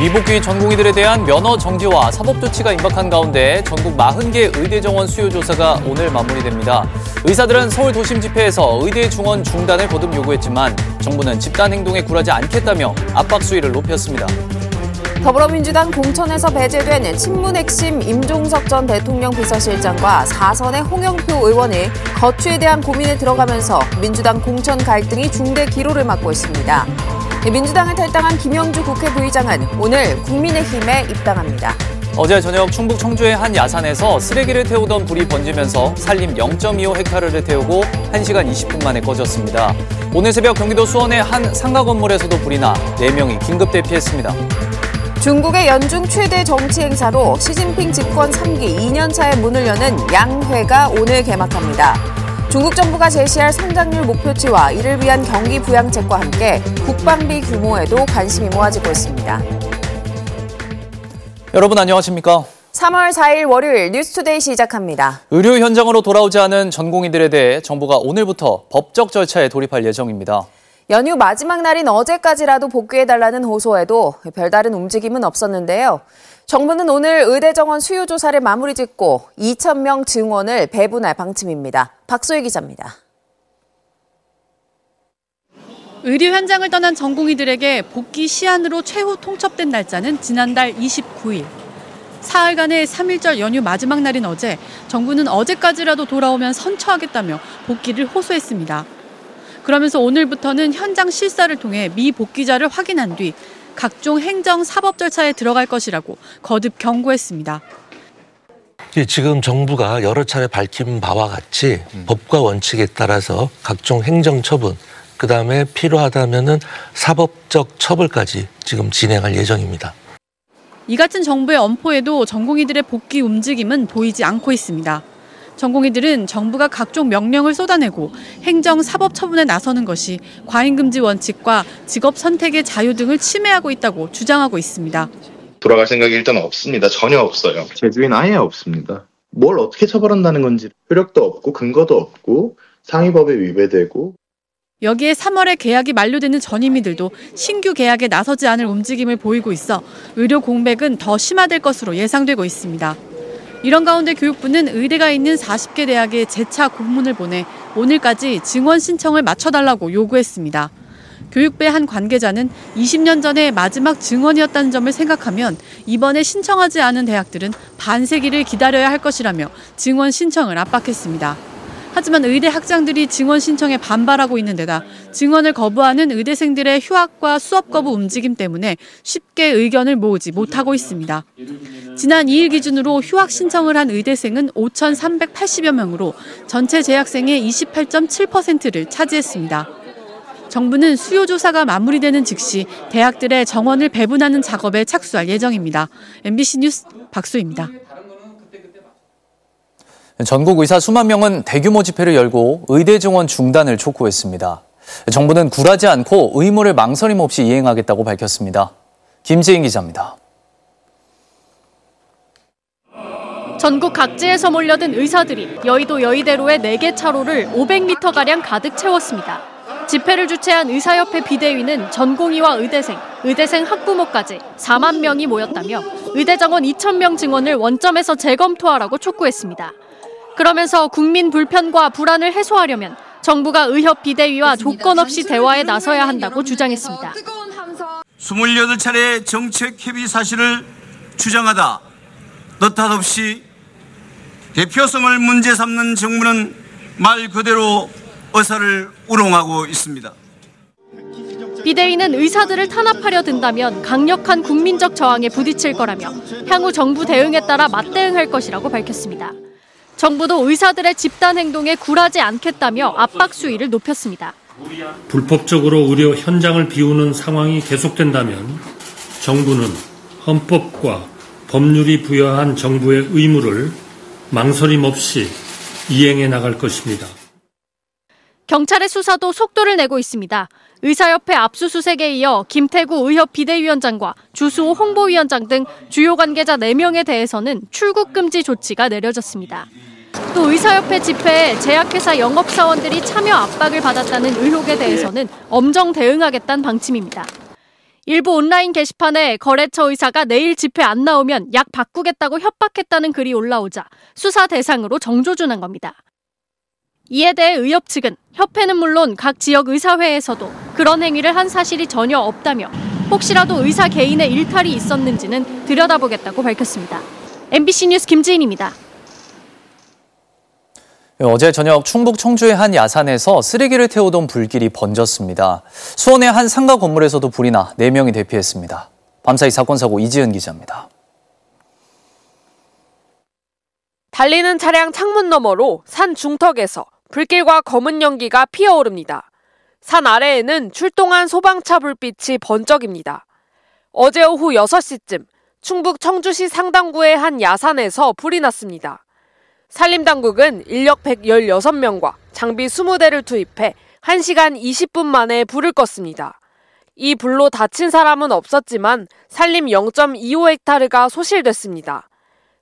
미복귀 전공의들에 대한 면허 정지와 사법 조치가 임박한 가운데 전국 40개 의대 정원 수요 조사가 오늘 마무리됩니다. 의사들은 서울 도심 집회에서 의대 중원 중단을 거듭 요구했지만 정부는 집단 행동에 굴하지 않겠다며 압박 수위를 높였습니다. 더불어민주당 공천에서 배제된 친문 핵심 임종석 전 대통령 비서실장과 사선의 홍영표 의원이 거취에 대한 고민에 들어가면서 민주당 공천 갈등이 중대 기로를 맞고 있습니다. 민주당을 탈당한 김영주 국회 부의장은 오늘 국민의힘에 입당합니다. 어제 저녁 충북 청주의 한 야산에서 쓰레기를 태우던 불이 번지면서 산림 0.25 헥타르를 태우고 1시간 20분 만에 꺼졌습니다. 오늘 새벽 경기도 수원의 한 상가 건물에서도 불이 나 4명이 긴급 대피했습니다. 중국의 연중 최대 정치 행사로 시진핑 집권 3기 2년차의 문을 여는 양회가 오늘 개막합니다. 중국 정부가 제시할 성장률 목표치와 이를 위한 경기 부양책과 함께 국방비 규모에도 관심이 모아지고 있습니다. 여러분 안녕하십니까? 3월 4일 월요일 뉴스투데이 시작합니다. 의료 현장으로 돌아오지 않은 전공의들에 대해 정부가 오늘부터 법적 절차에 돌입할 예정입니다. 연휴 마지막 날인 어제까지라도 복귀해달라는 호소에도 별다른 움직임은 없었는데요. 정부는 오늘 의대 정원 수요 조사를 마무리 짓고 2,000명 증원을 배분할 방침입니다. 박소희 기자입니다. 의료 현장을 떠난 전공의들에게 복귀 시한으로 최후 통첩된 날짜는 지난달 29일. 사흘간의 3일절 연휴 마지막 날인 어제 정부는 어제까지라도 돌아오면 선처하겠다며 복귀를 호소했습니다. 그러면서 오늘부터는 현장 실사를 통해 미 복귀자를 확인한 뒤 각종 행정 사법 절차에 들어갈 것이라고 거듭 경고했습니다. 지금 정부가 여러 차례 밝힌 바와 같이 음. 법과 원칙에 따라서 각종 행정 처분, 그 다음에 필요하다면은 사법적 처벌까지 지금 진행할 예정입니다. 이 같은 정부의 엄포에도 전공의들의 복귀 움직임은 보이지 않고 있습니다. 전공의들은 정부가 각종 명령을 쏟아내고 행정 사법 처분에 나서는 것이 과잉 금지 원칙과 직업 선택의 자유 등을 침해하고 있다고 주장하고 있습니다. 돌아갈 생각이 일단 없습니다. 전혀 없어요. 제주인 아예 없습니다. 뭘 어떻게 처벌한다는 건지 효력도 없고 근거도 없고 상위법에 위배되고 여기에 3월에 계약이 만료되는 전임의들도 신규 계약에 나서지 않을 움직임을 보이고 있어 의료 공백은 더 심화될 것으로 예상되고 있습니다. 이런 가운데 교육부는 의대가 있는 40개 대학에 재차 공문을 보내 오늘까지 증원 신청을 맞춰달라고 요구했습니다. 교육부의 한 관계자는 20년 전에 마지막 증원이었다는 점을 생각하면 이번에 신청하지 않은 대학들은 반세기를 기다려야 할 것이라며 증원 신청을 압박했습니다. 하지만 의대 학장들이 증원 신청에 반발하고 있는 데다 증원을 거부하는 의대생들의 휴학과 수업 거부 움직임 때문에 쉽게 의견을 모으지 못하고 있습니다. 지난 2일 기준으로 휴학 신청을 한 의대생은 5,380여 명으로 전체 재학생의 28.7%를 차지했습니다. 정부는 수요 조사가 마무리되는 즉시 대학들의 정원을 배분하는 작업에 착수할 예정입니다. MBC 뉴스 박수입니다. 전국 의사 수만 명은 대규모 집회를 열고 의대 증원 중단을 촉구했습니다. 정부는 굴하지 않고 의무를 망설임 없이 이행하겠다고 밝혔습니다. 김지인 기자입니다. 전국 각지에서 몰려든 의사들이 여의도 여의대로의 4개 차로를 500m가량 가득 채웠습니다. 집회를 주최한 의사협회 비대위는 전공의와 의대생, 의대생 학부모까지 4만 명이 모였다며 의대 정원 2천 명 증원을 원점에서 재검토하라고 촉구했습니다. 그러면서 국민 불편과 불안을 해소하려면 정부가 의협 비대위와 조건 없이 대화에 나서야 한다고 주장했습니다. 28차례 정책 협의 사실을 주장하다 느닷없이 대표성을 문제 삼는 정부는 말 그대로 의사를 우롱하고 있습니다. 비대위는 의사들을 탄압하려 든다면 강력한 국민적 저항에 부딪힐 거라며 향후 정부 대응에 따라 맞대응할 것이라고 밝혔습니다. 정부도 의사들의 집단 행동에 굴하지 않겠다며 압박 수위를 높였습니다. 불법적으로 의료 현장을 비우는 상황이 계속된다면 정부는 헌법과 법률이 부여한 정부의 의무를 망설임 없이 이행해 나갈 것입니다. 경찰의 수사도 속도를 내고 있습니다. 의사협회 압수수색에 이어 김태구 의협 비대위원장과 주수호 홍보위원장 등 주요 관계자 4명에 대해서는 출국 금지 조치가 내려졌습니다. 또 의사협회 집회에 제약회사 영업사원들이 참여 압박을 받았다는 의혹에 대해서는 엄정 대응하겠다는 방침입니다. 일부 온라인 게시판에 거래처 의사가 내일 집회 안 나오면 약 바꾸겠다고 협박했다는 글이 올라오자 수사 대상으로 정조준한 겁니다. 이에 대해 의협 측은 협회는 물론 각 지역 의사회에서도 그런 행위를 한 사실이 전혀 없다며 혹시라도 의사 개인의 일탈이 있었는지는 들여다보겠다고 밝혔습니다. MBC 뉴스 김지인입니다. 어제 저녁 충북 청주의 한 야산에서 쓰레기를 태우던 불길이 번졌습니다. 수원의 한 상가 건물에서도 불이 나 4명이 대피했습니다. 밤사이 사건 사고 이지은 기자입니다. 달리는 차량 창문 너머로 산 중턱에서 불길과 검은 연기가 피어오릅니다. 산 아래에는 출동한 소방차 불빛이 번쩍입니다. 어제 오후 6시쯤 충북 청주시 상당구의 한 야산에서 불이 났습니다. 산림당국은 인력 116명과 장비 20대를 투입해 1시간 20분 만에 불을 껐습니다. 이 불로 다친 사람은 없었지만 산림 0.25헥타르가 소실됐습니다.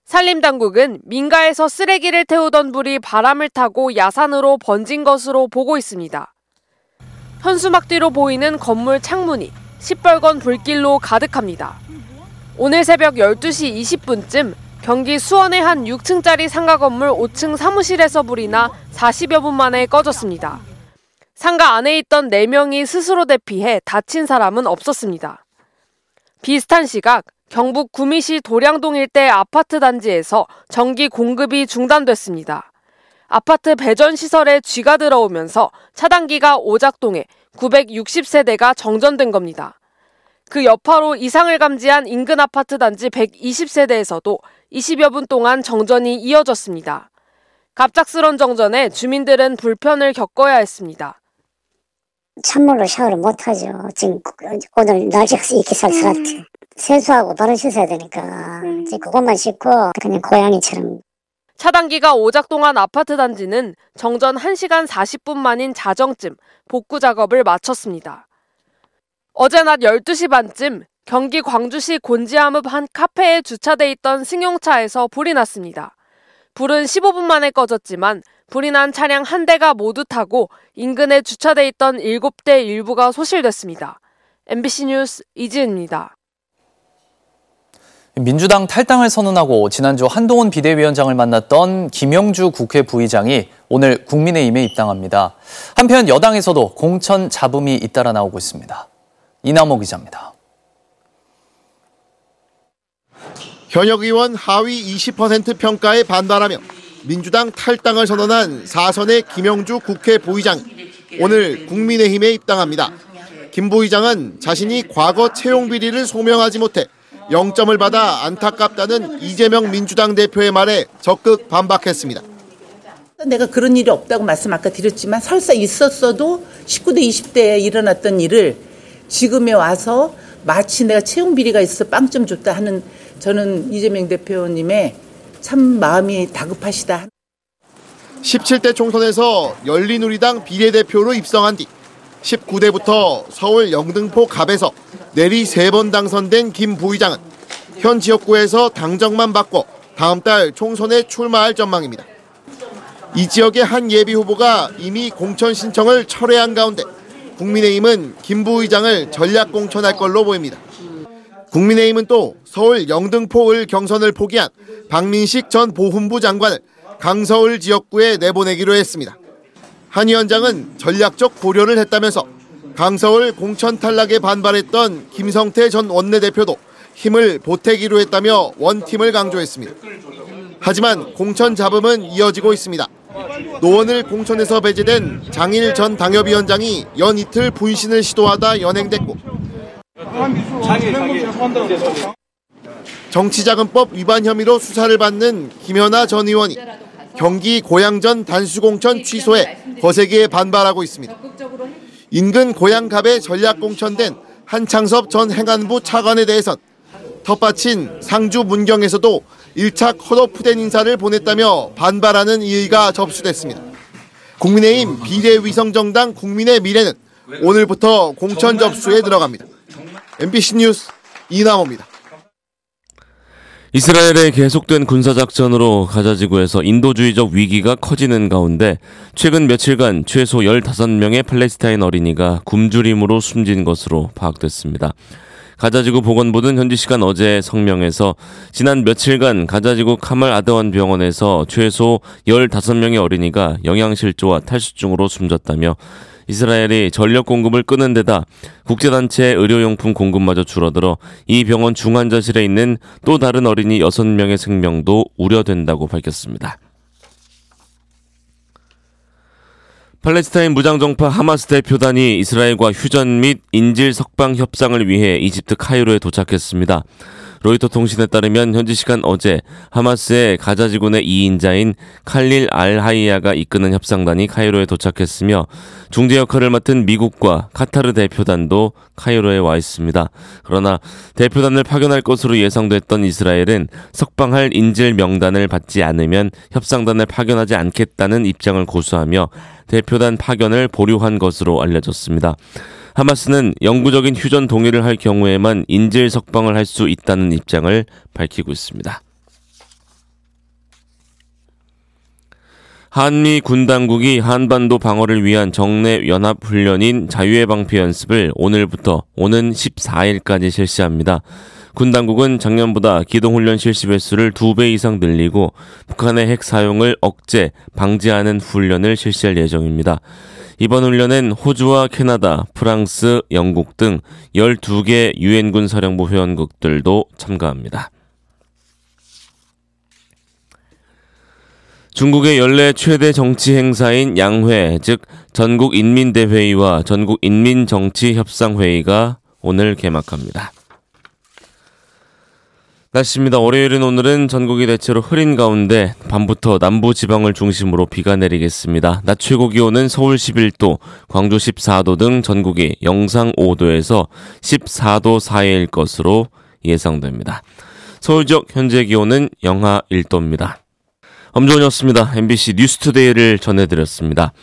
산림당국은 민가에서 쓰레기를 태우던 불이 바람을 타고 야산으로 번진 것으로 보고 있습니다. 현수막 뒤로 보이는 건물 창문이 시뻘건 불길로 가득합니다. 오늘 새벽 12시 20분쯤 경기 수원의 한 6층짜리 상가 건물 5층 사무실에서 불이 나 40여 분 만에 꺼졌습니다. 상가 안에 있던 4명이 스스로 대피해 다친 사람은 없었습니다. 비슷한 시각 경북 구미시 도량동 일대 아파트 단지에서 전기 공급이 중단됐습니다. 아파트 배전 시설에 쥐가 들어오면서 차단기가 오작동해 960세대가 정전된 겁니다. 그 여파로 이상을 감지한 인근 아파트 단지 120세대에서도 20여 분 동안 정전이 이어졌습니다. 갑작스런 정전에 주민들은 불편을 겪어야 했습니다. 찬물로 샤워를 못하죠. 지금 오늘 날씨가 이렇게 쌀쌀한데. 세수하고 바로 씻어야 되니까 이제 그것만 씻고 그냥 고양이처럼 차단기가 오작동한 아파트 단지는 정전 1시간 40분 만인 자정쯤 복구 작업을 마쳤습니다. 어제 낮 12시 반쯤 경기 광주시 곤지암읍 한 카페에 주차돼 있던 승용차에서 불이 났습니다. 불은 15분 만에 꺼졌지만 불이 난 차량 한 대가 모두 타고 인근에 주차돼 있던 7대 일부가 소실됐습니다. MBC 뉴스 이지은입니다. 민주당 탈당을 선언하고 지난주 한동훈 비대위원장을 만났던 김영주 국회 부의장이 오늘 국민의힘에 입당합니다. 한편 여당에서도 공천 잡음이 잇따라 나오고 있습니다. 이남호 기자입니다. 현역 의원 하위 20% 평가에 반발하며 민주당 탈당을 선언한 사선의 김영주 국회 부의장 오늘 국민의힘에 입당합니다. 김 부의장은 자신이 과거 채용 비리를 소명하지 못해 0점을 받아 안타깝다는 이재명 민주당 대표의 말에 적극 반박했습니다. 내가 그런 일이 없다고 말씀 아까 드렸지만 설사 있었어도 19대 20대에 일어났던 일을 지금에 와서 마치 내가 채용 비리가 있어 빵점 줬다 하는 저는 이재명 대표님의 참 마음이 다급하시다. 17대 총선에서 열린우리당 비례대표로 입성한 뒤 19대부터 서울 영등포 갑에서 내리 세 번 당선된 김 부의장은 현 지역구에서 당정만 받고 다음 달 총선에 출마할 전망입니다. 이 지역의 한 예비 후보가 이미 공천 신청을 철회한 가운데 국민의힘은 김 부의장을 전략 공천할 걸로 보입니다. 국민의힘은 또 서울 영등포을 경선을 포기한 박민식 전 보훈부 장관을 강서울 지역구에 내보내기로 했습니다. 한 위원장은 전략적 고려를 했다면서 강서울 공천 탈락에 반발했던 김성태 전 원내대표도 힘을 보태기로 했다며 원팀을 강조했습니다. 하지만 공천 잡음은 이어지고 있습니다. 노원을 공천에서 배제된 장일 전 당협위원장이 연 이틀 분신을 시도하다 연행됐고 정치자금법 위반 혐의로 수사를 받는 김연아 전 의원이 경기 고양전 단수공천 취소에 거세게 반발하고 있습니다. 인근 고양갑에 전략 공천된 한창섭 전 행안부 차관에 대해선 텃밭인 상주 문경에서도 1차 컷오프된 인사를 보냈다며 반발하는 이의가 접수됐습니다. 국민의힘 비례위성정당 국민의 미래는 오늘부터 공천 접수에 들어갑니다. MBC 뉴스 이남호입니다. 이스라엘의 계속된 군사작전으로 가자지구에서 인도주의적 위기가 커지는 가운데 최근 며칠간 최소 15명의 팔레스타인 어린이가 굶주림으로 숨진 것으로 파악됐습니다. 가자지구 보건부는 현지 시간 어제 성명에서 지난 며칠간 가자지구 카말 아드원 병원에서 최소 15명의 어린이가 영양실조와 탈수증으로 숨졌다며 이스라엘이 전력 공급을 끊은 데다 국제단체 의료용품 공급마저 줄어들어 이 병원 중환자실에 있는 또 다른 어린이 6명의 생명도 우려된다고 밝혔습니다. 팔레스타인 무장정파 하마스 대표단이 이스라엘과 휴전 및 인질 석방 협상을 위해 이집트 카이로에 도착했습니다. 로이터 통신에 따르면 현지 시간 어제 하마스의 가자 지군의 2인자인 칼릴 알 하이야가 이끄는 협상단이 카이로에 도착했으며 중재 역할을 맡은 미국과 카타르 대표단도 카이로에 와 있습니다. 그러나 대표단을 파견할 것으로 예상됐던 이스라엘은 석방할 인질 명단을 받지 않으면 협상단을 파견하지 않겠다는 입장을 고수하며 대표단 파견을 보류한 것으로 알려졌습니다. 하마스는 영구적인 휴전 동의를 할 경우에만 인질 석방을 할 수 있다는 입장을 밝히고 있습니다. 한미 군 당국이 한반도 방어를 위한 정례 연합 훈련인 자유의 방패 연습을 오늘부터 오는 14일까지 실시합니다. 군 당국은 작년보다 기동 훈련 실시 횟수를 두배 이상 늘리고 북한의 핵 사용을 억제, 방지하는 훈련을 실시할 예정입니다. 이번 훈련엔 호주와 캐나다, 프랑스, 영국 등 12개 유엔군 사령부 회원국들도 참가합니다. 중국의 연례 최대 정치 행사인 양회, 즉 전국 인민대회의와 전국 인민정치협상회의가 오늘 개막합니다. 날씨입니다. 월요일은 오늘은 전국이 대체로 흐린 가운데 밤부터 남부 지방을 중심으로 비가 내리겠습니다. 낮 최고 기온은 서울 11도, 광주 14도 등 전국이 영상 5도에서 14도 사이일 것으로 예상됩니다. 서울 지역 현재 기온은 영하 1도입니다. 엄정원이었습니다. MBC 뉴스투데이를 전해드렸습니다.